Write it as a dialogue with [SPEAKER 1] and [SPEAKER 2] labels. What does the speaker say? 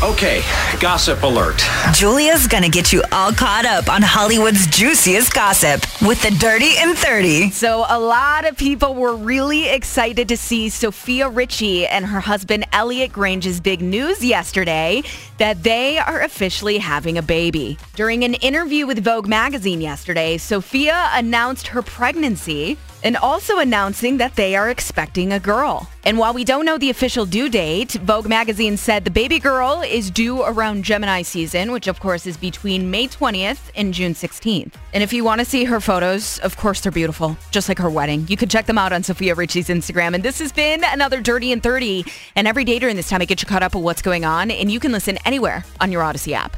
[SPEAKER 1] Okay, gossip alert.
[SPEAKER 2] Julia's gonna get you all caught up on Hollywood's juiciest gossip with the Dirty and 30.
[SPEAKER 3] So, a lot of people were really excited to see Sofia Richie and her husband Elliot Grainge's big news yesterday that they are officially having a baby. During an interview with Vogue magazine yesterday, Sofia announced her pregnancy and also announcing that they are expecting a girl. And while we don't know the official due date, Vogue magazine said the baby girl is due around Gemini season, which of course is between May 20th and June 16th. And if you want to see her photos, of course they're beautiful, just like her wedding. You can check them out on Sofia Richie's Instagram. And this has been another Dirty and 30. And every day during this time, I get you caught up with what's going on, and you can listen anywhere on your Audacy app.